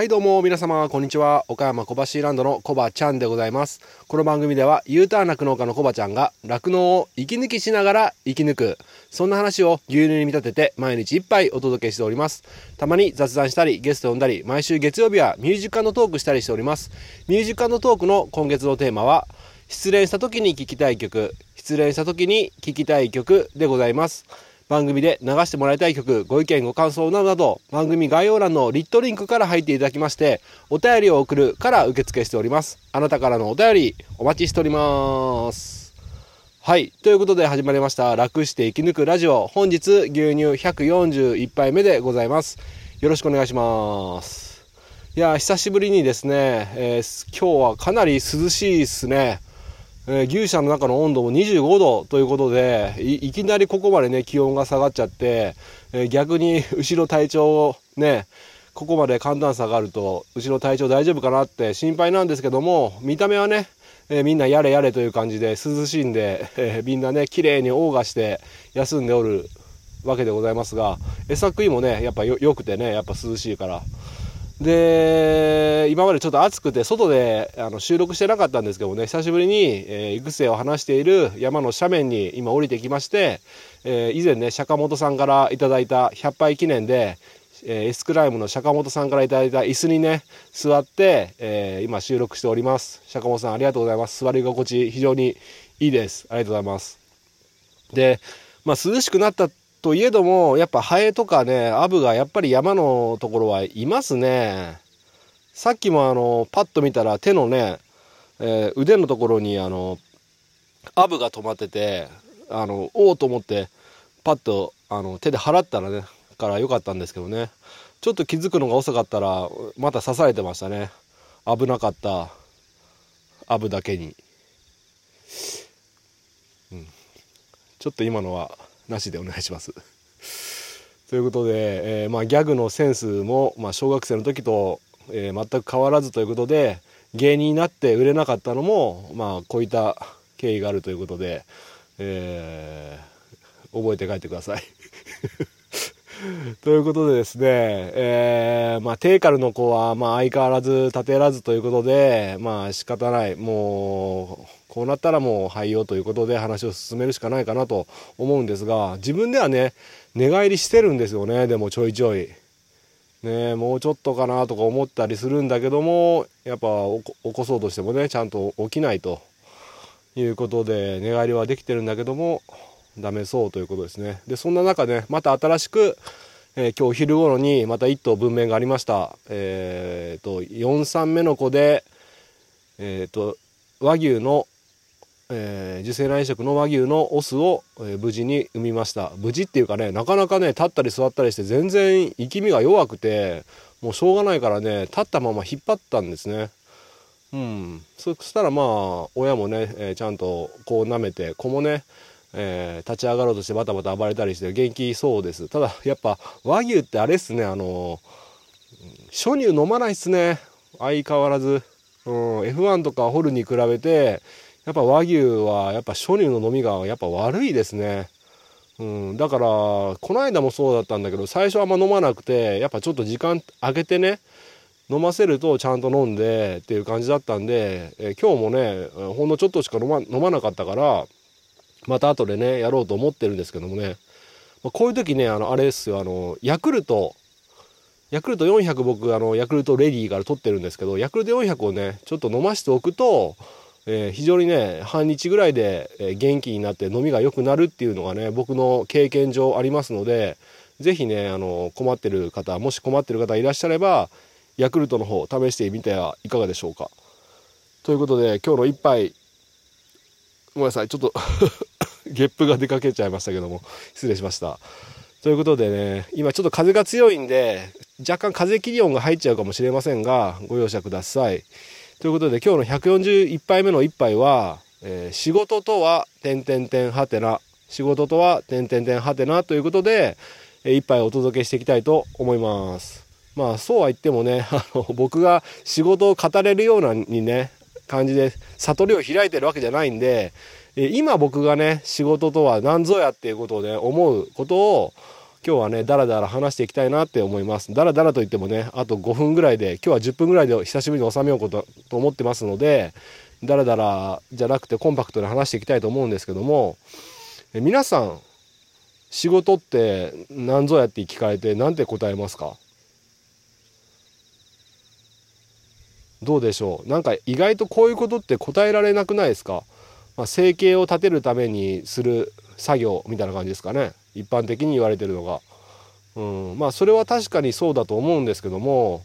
はいどうも皆様こんにちは。岡山小橋ランドのコバちゃんでございます。この番組では U ターン酪農家のコバちゃんが酪農を息抜きしながら生き抜く。そんな話を牛乳に見立てて毎日一杯お届けしております。たまに雑談したりゲスト呼んだり毎週月曜日はミュージックトークしたりしております。ミュージックトークの今月のテーマは失恋した時に聴きたい曲。失恋した時に聴きたい曲でございます。番組で流してもらいたい曲、ご意見、ご感想などなど、番組概要欄のリットリンクから入っていただきまして、お便りを送るから受付しております。あなたからのお便り、お待ちしております。はい。ということで始まりました、楽して生き抜くラジオ。本日、牛乳141杯目でございます。よろしくお願いします。いや、久しぶりにですね、えー、今日はかなり涼しいですね。えー、牛舎の中の温度も25度ということでいきなりここまでね気温が下がっちゃって、えー、逆に後ろ体調をねここまで寒暖差があると後ろ体調大丈夫かなって心配なんですけども見た目はね、えー、みんなやれやれという感じで涼しいんで、えみんなね綺麗にオーガして休んでおるわけでございますが餌食いもねやっぱよくてねやっぱ涼しいから。で、今までちょっと暑くて外であの収録してなかったんですけどもね、久しぶりに、えー、育成を話している山の斜面に今降りてきまして、えー、以前ね、釈迦本さんからいただいた100杯記念で、えー、エスクライムの釈迦本さんからいただいた椅子にね、座って、えー、今収録しております。釈迦本さんありがとうございます。座り心地非常にいいです。ありがとうございます。で、まあ涼しくなったといえども、やっぱハエとかね、アブがやっぱり山のところはいますね。さっきもあの、パッと見たら手のね、えー、腕のところにあの、アブが止まってて、あの、おおと思って、パッとあの手で払ったらね、から良かったんですけどね。ちょっと気づくのが遅かったら、また刺されてましたね。危なかった。アブだけに。うん。ちょっと今のは、なしでお願いします。ということで、えー、まあ、ギャグのセンスも、まあ、小学生の時と、えー、全く変わらずということで芸人になって売れなかったのも、まあ、こういった経緯があるということで、えー、覚えて帰ってください。ということでですね、えー、まあ、テカルの子は、まあ、相変わらず立てらずということで、まあ、仕方ない。もう、こうなったらもう廃用ということで話を進めるしかないかなと思うんですが、自分ではね、寝返りしてるんですよね、でもちょいちょい。ねもうちょっとかなとか思ったりするんだけども、やっぱ起こそうとしてもね、ちゃんと起きないということで、寝返りはできてるんだけども、ダメそうということですね。で、そんな中ね、また新しく、えー、今日昼頃にまた1頭分娩がありました。えー、と、4、3目の子で、えっ、ー、と、和牛の、えー、受精卵移植の和牛のオスを、えー、無事に産みました。無事っていうかね、なかなかね、立ったり座ったりして全然生き身が弱くて、もうしょうがないからね、立ったまま引っ張ったんですね。うん。そしたらまあ、親もね、えー、ちゃんとこう舐めて、子もね、え、立ち上がろうとしてバタバタ暴れたりして元気そうです。ただ、やっぱ和牛ってあれっすね、あの初乳飲まないっすね。相変わらず。うん、F1 とかホルに比べて、やっぱ和牛はやっぱ初乳の飲みがやっぱ悪いですね。うん、だから、この間もそうだったんだけど、最初はあんま飲まなくて、やっぱちょっと時間空けてね、飲ませるとちゃんと飲んでっていう感じだったんで、え今日もね、ほんのちょっとしか飲ま飲まなかったから、また後でね、やろうと思ってるんですけどもね、まあ、こういう時ね、あの、あれですよ、あの、ヤクルト、ヤクルト400僕、あの、ヤクルトレディーから取ってるんですけど、ヤクルト400をね、ちょっと飲ましておくと、えー、非常にね、半日ぐらいで、え元気になって飲みが良くなるっていうのがね、僕の経験上ありますので、是非ね、あの、困ってる方、もし困ってる方いらっしゃれば、ヤクルトの方試してみてはいかがでしょうか。ということで、今日の一杯、ごめんなさい、ちょっと ゲップが出かけちゃいましたけども、失礼しました。ということでね、今ちょっと風が強いんで、若干風切り音が入っちゃうかもしれませんが、ご容赦ください。ということで今日の141杯目の一杯は、えー、仕事とは、点々点はてな、仕事とは、点々点はてなということで、えー、一杯お届けしていきたいと思います。まあそうは言ってもね、あの、僕が仕事を語れるようなにね、感じで悟りを開いてるわけじゃないんで、今僕がね、仕事とは何ぞやっていうことをね、思うことを今日はね、だらだら話していきたいなって思います。だらだらといってもね、あと5分ぐらいで、今日は10分ぐらいで久しぶりに収めようとと思ってますので、だらだらじゃなくてコンパクトに話していきたいと思うんですけども、え皆さん、仕事って何ぞやって聞かれて何て答えますか？どうでしょう？なんか意外とこういうことって答えられなくないですか、まあ、生計を立てるためにする作業みたいな感じですかね。一般的に言われてるのが。うん、まあそれは確かにそうだと思うんですけども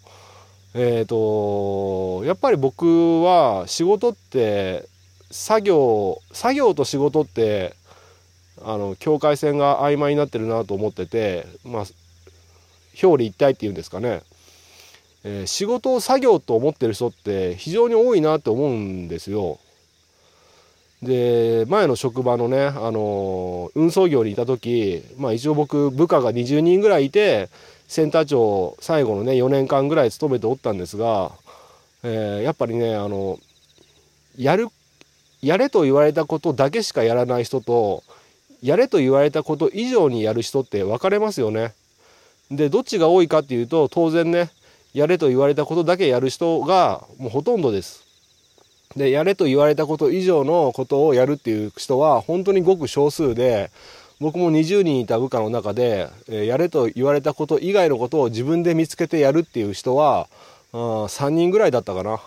えっ、ー、とやっぱり僕は仕事って作業作業と仕事ってあの境界線が曖昧になってるなと思っててまあ表裏一体っていうんですかねえー、仕事を作業と思ってる人って非常に多いなって思うんですよ。で前の職場のね、あの運送業にいた時、まあ、一応僕部下が20人ぐらいいてセンター長最後のね4年間ぐらい勤めておったんですが、えー、やっぱりねあのやるやれと言われたことだけしかやらない人とやれと言われたこと以上にやる人って分かれますよね。でどっちが多いかっていうと当然ねやれと言われたことだけやる人がもうほとんどです。で、やれと言われたこと以上のことをやるっていう人は本当にごく少数で、僕も20人いた部下の中で、えやれと言われたこと以外のことを自分で見つけてやるっていう人は、あ3人ぐらいだったかな。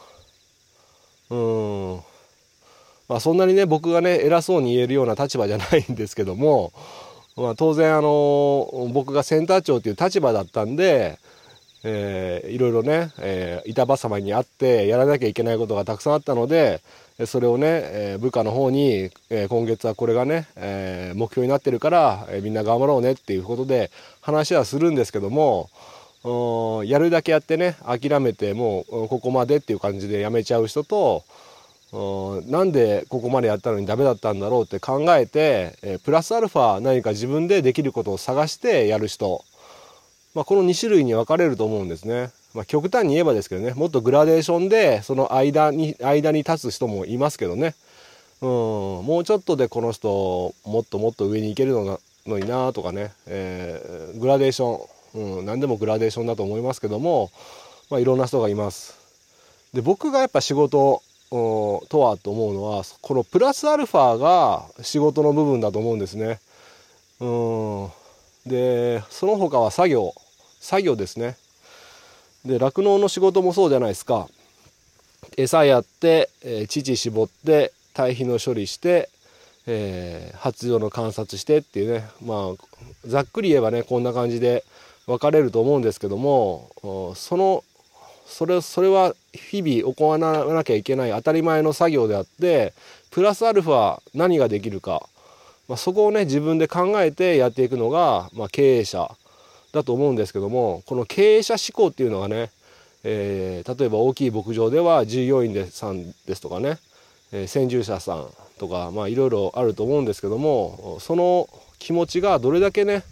うん。まあそんなにね、僕がね、偉そうに言えるような立場じゃないんですけども、まあ当然あの、僕がセンター長っていう立場だったんで、えー、いろいろね、えー、板挟まにあってやらなきゃいけないことがたくさんあったのでそれをね、えー、部下の方に、えー、今月はこれがね、えー、目標になってるから、えー、みんな頑張ろうねっていうことで話はするんですけどもやるだけやってね諦めてもうここまでっていう感じでやめちゃう人となんでここまでやったのにダメだったんだろうって考えて、えー、プラスアルファ何か自分でできることを探してやる人。まあ、この2種類に分かれると思うんですね。まあ、極端に言えばですけどね。もっとグラデーションでその間に間に立つ人もいますけどね、うん、もうちょっとでこの人もっともっと上に行けるののになとかね、えー、グラデーション、うん、何でもグラデーションだと思いますけども、まあ、いろんな人がいます。で僕がやっぱ仕事とはと思うのはこのプラスアルファが仕事の部分だと思うんですね。うん。でその他は作業。作業ですね。で酪農の仕事もそうじゃないですか。餌やって、えー、乳絞って堆肥の処理して、えー、発情の観察してっていうね。まあざっくり言えばねこんな感じで分かれると思うんですけどもそのそれそれは日々行わなきゃいけない当たり前の作業であってプラスアルファ何ができるか、まあ、そこをね自分で考えてやっていくのが、まあ、経営者。だと思うんですけどもこの経営者志向っていうのがね、えー、例えば大きい牧場では従業員でさんですとかね、えー、先住者さんとかまあいろいろあると思うんですけどもその気持ちがどれだけね、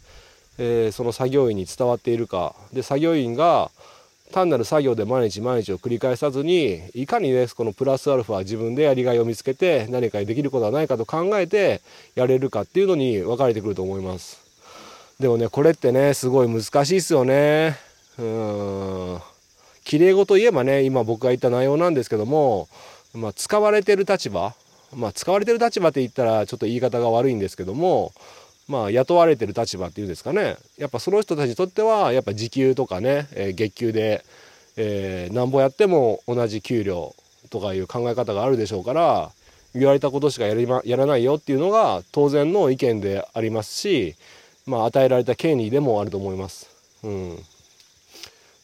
えー、その作業員に伝わっているかで作業員が単なる作業で毎日毎日を繰り返さずにいかにねこのプラスアルファ自分でやりがいを見つけて何かできることはないかと考えてやれるかっていうのに分かれてくると思います。でもね、これってね、すごい難しいっすよね。うん。綺麗事言えばね、今僕が言った内容なんですけども、まあ、使われてる立場、まあ、使われてる立場って言ったらちょっと言い方が悪いんですけども、まあ、雇われてる立場っていうんですかね。やっぱその人たちにとっては、やっぱ時給とかね、えー、月給で、えー、なんぼやっても同じ給料とかいう考え方があるでしょうから、言われたことしかやり、ま、やらないよっていうのが当然の意見でありますし、まあ、与えられた権利でもあると思います。うん、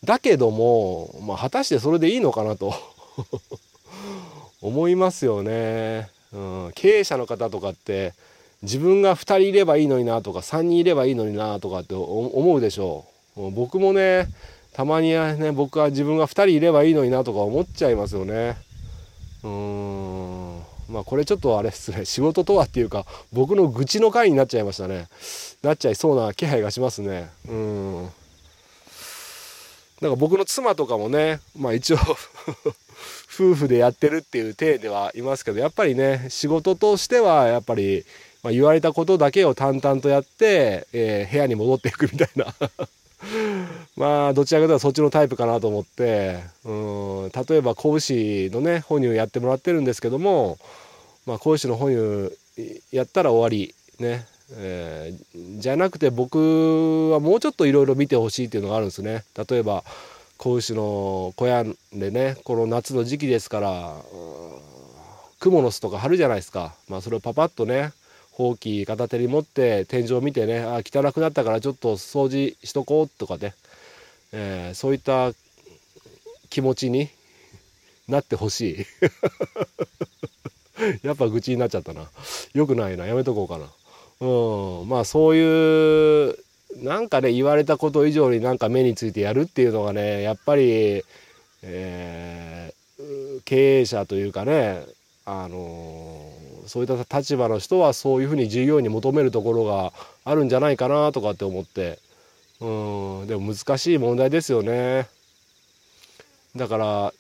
だけども、まあ、果たしてそれでいいのかなと 思いますよね、うん。経営者の方とかって自分が2人いればいいのになとか3人いればいいのになとかって思うでしょう。僕もねたまにはね僕は自分が2人いればいいのになとか思っちゃいますよね。うんまあこれちょっとあれですね。仕事とはっていうか僕の愚痴の回になっちゃいましたね。なっちゃいそうな気配がしますね。うん。なんか僕の妻とかもねまあ一応夫婦でやってるっていう体ではいますけどやっぱりね仕事としてはやっぱりまあ、言われたことだけを淡々とやって、えー、部屋に戻っていくみたいな。まあどちらかというとそっちのタイプかなと思ってうん。例えば子牛のね哺乳やってもらってるんですけども、まあ、子牛の哺乳やったら終わりね。えー、じゃなくて僕はもうちょっといろいろ見てほしいっていうのがあるんですね。例えば子牛の小屋でねこの夏の時期ですからクモの巣とか張るじゃないですか、まあ、それをパパッとねほうき片手に持って天井を見てねあ汚くなったからちょっと掃除しとこうとかね、えー、そういった気持ちになってほしい。やっぱ愚痴になっちゃったな。よくないな。やめとこうかな。うん。まあそういうなんかね言われたこと以上になんか目についてやるっていうのがねやっぱり、えー、経営者というかねあのー、そういった立場の人はそういうふうに従業員に求めるところがあるんじゃないかなとかって思って。うん。でも難しい問題ですよね。だから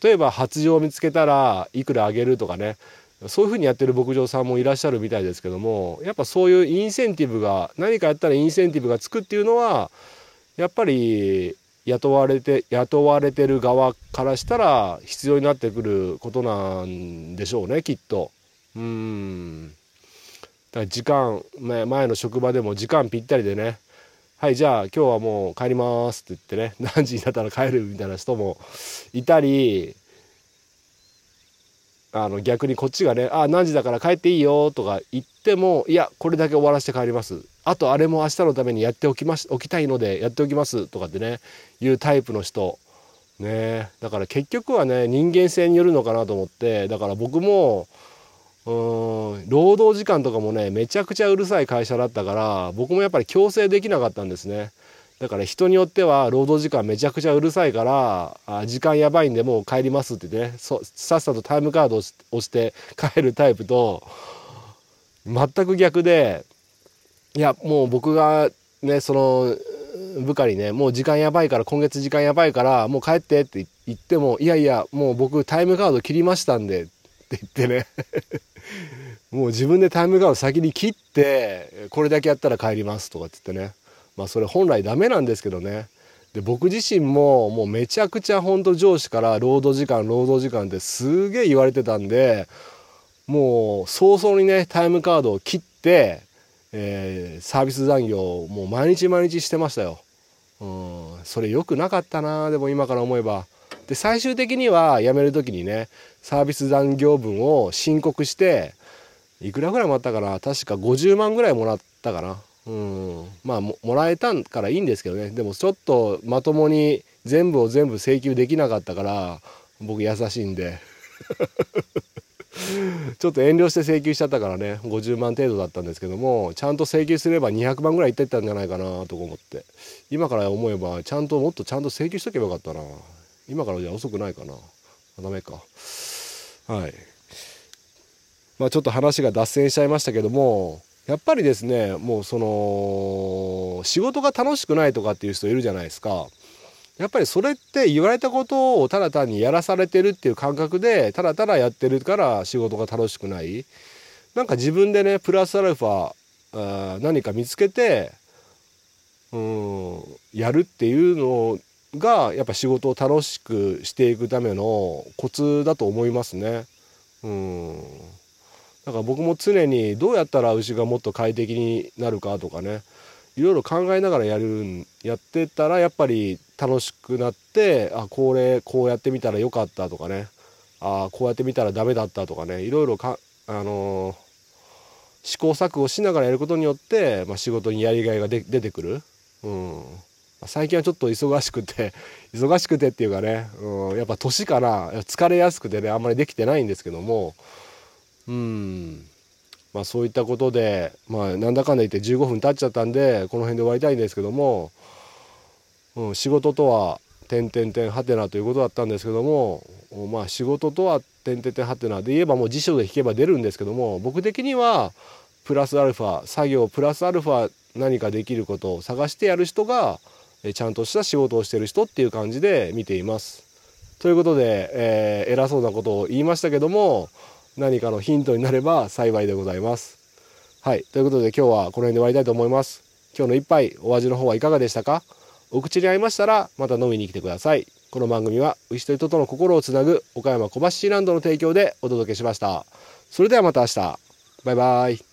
例えば発情を見つけたらいくらあげるとかねそういうふうにやってる牧場さんもいらっしゃるみたいですけどもやっぱそういうインセンティブが何かやったらインセンティブがつくっていうのはやっぱり雇われて雇われてる側からしたら必要になってくることなんでしょうねきっと。うんだから時間前の職場でも時間ぴったりでねはいじゃあ今日はもう帰りますって言ってね 何時になったら帰るみたいな人もいたりあの逆にこっちがね「あ何時だから帰っていいよ」とか言っても「いやこれだけ終わらせて帰ります」「あとあれも明日のためにやっておきますおきたいのでやっておきます」とかってねいうタイプの人。ね。だから結局はね人間性によるのかなと思ってだから僕もうん労働時間とかもねめちゃくちゃうるさい会社だったから僕もやっぱり強制できなかったんですね。だから人によっては労働時間めちゃくちゃうるさいからあ時間やばいんでもう帰りますってねそさっさとタイムカードを押して帰るタイプと全く逆でいやもう僕がねその部下にねもう時間やばいから今月時間やばいからもう帰ってって言ってもいやいやもう僕タイムカード切りましたんでって言ってねもう自分でタイムカード先に切ってこれだけやったら帰りますとかって言ってねまあそれ本来ダメなんですけどねで僕自身ももうめちゃくちゃ本当上司から労働時間労働時間ってすげえ言われてたんでもう早々にねタイムカードを切って、えー、サービス残業をもう毎日毎日してましたよ。うんそれ良くなかったなでも今から思えば。で最終的には辞める時にねサービス残業分を申告していくらぐらいもらったかな？確か50万ぐらいもらったかな。うん。まあもらえたからいいんですけどね。でもちょっとまともに全部を全部請求できなかったから僕優しいんで。ちょっと遠慮して請求しちゃったからね。50万程度だったんですけどもちゃんと請求すれば200万ぐらいいってったんじゃないかなとか思って。今から思えばちゃんともっとちゃんと請求しとけばよかったな。今からじゃ遅くないかな。ダメか。はい。まあちょっと話が脱線しちゃいましたけどもやっぱりですねもうその仕事が楽しくないとかっていう人いるじゃないですか。やっぱりそれって言われたことをただ単にやらされてるっていう感覚でただただやってるから仕事が楽しくない。なんか自分でねプラスアルファあ何か見つけてうんやるっていうのがやっぱ仕事を楽しくしていくためのコツだと思いますね。うん。だから僕も常にどうやったら牛がもっと快適になるかとかねいろいろ考えながらやるやってたらやっぱり楽しくなってあこれこうやってみたらよかったとかねあこうやってみたらダメだったとかねいろいろか、あのー、試行錯誤しながらやることによって、まあ、仕事にやりがいが出てくる。うん。最近はちょっと忙しくて 忙しくてっていうかね、うん、やっぱ年かな。疲れやすくてねあんまりできてないんですけどもうんまあそういったことでまあなんだかんだ言って15分経っちゃったんでこの辺で終わりたいんですけども、うん、仕事とは点々点はてなということだったんですけどもまあ仕事とは点々点はてなで言えばもう辞書で引けば出るんですけども僕的にはプラスアルファ作業プラスアルファ何かできることを探してやる人がちゃんとした仕事をしてる人っていう感じで見ています。ということで、えー、偉そうなことを言いましたけども何かのヒントになれば幸いでございます。はい。ということで今日はこの辺で終わりたいと思います。今日の一杯お味の方はいかがでしたか？お口に合いましたらまた飲みに来てください。この番組は牛と人との心をつなぐ岡山小橋シーランドの提供でお届けしました。それではまた明日。バイバイ。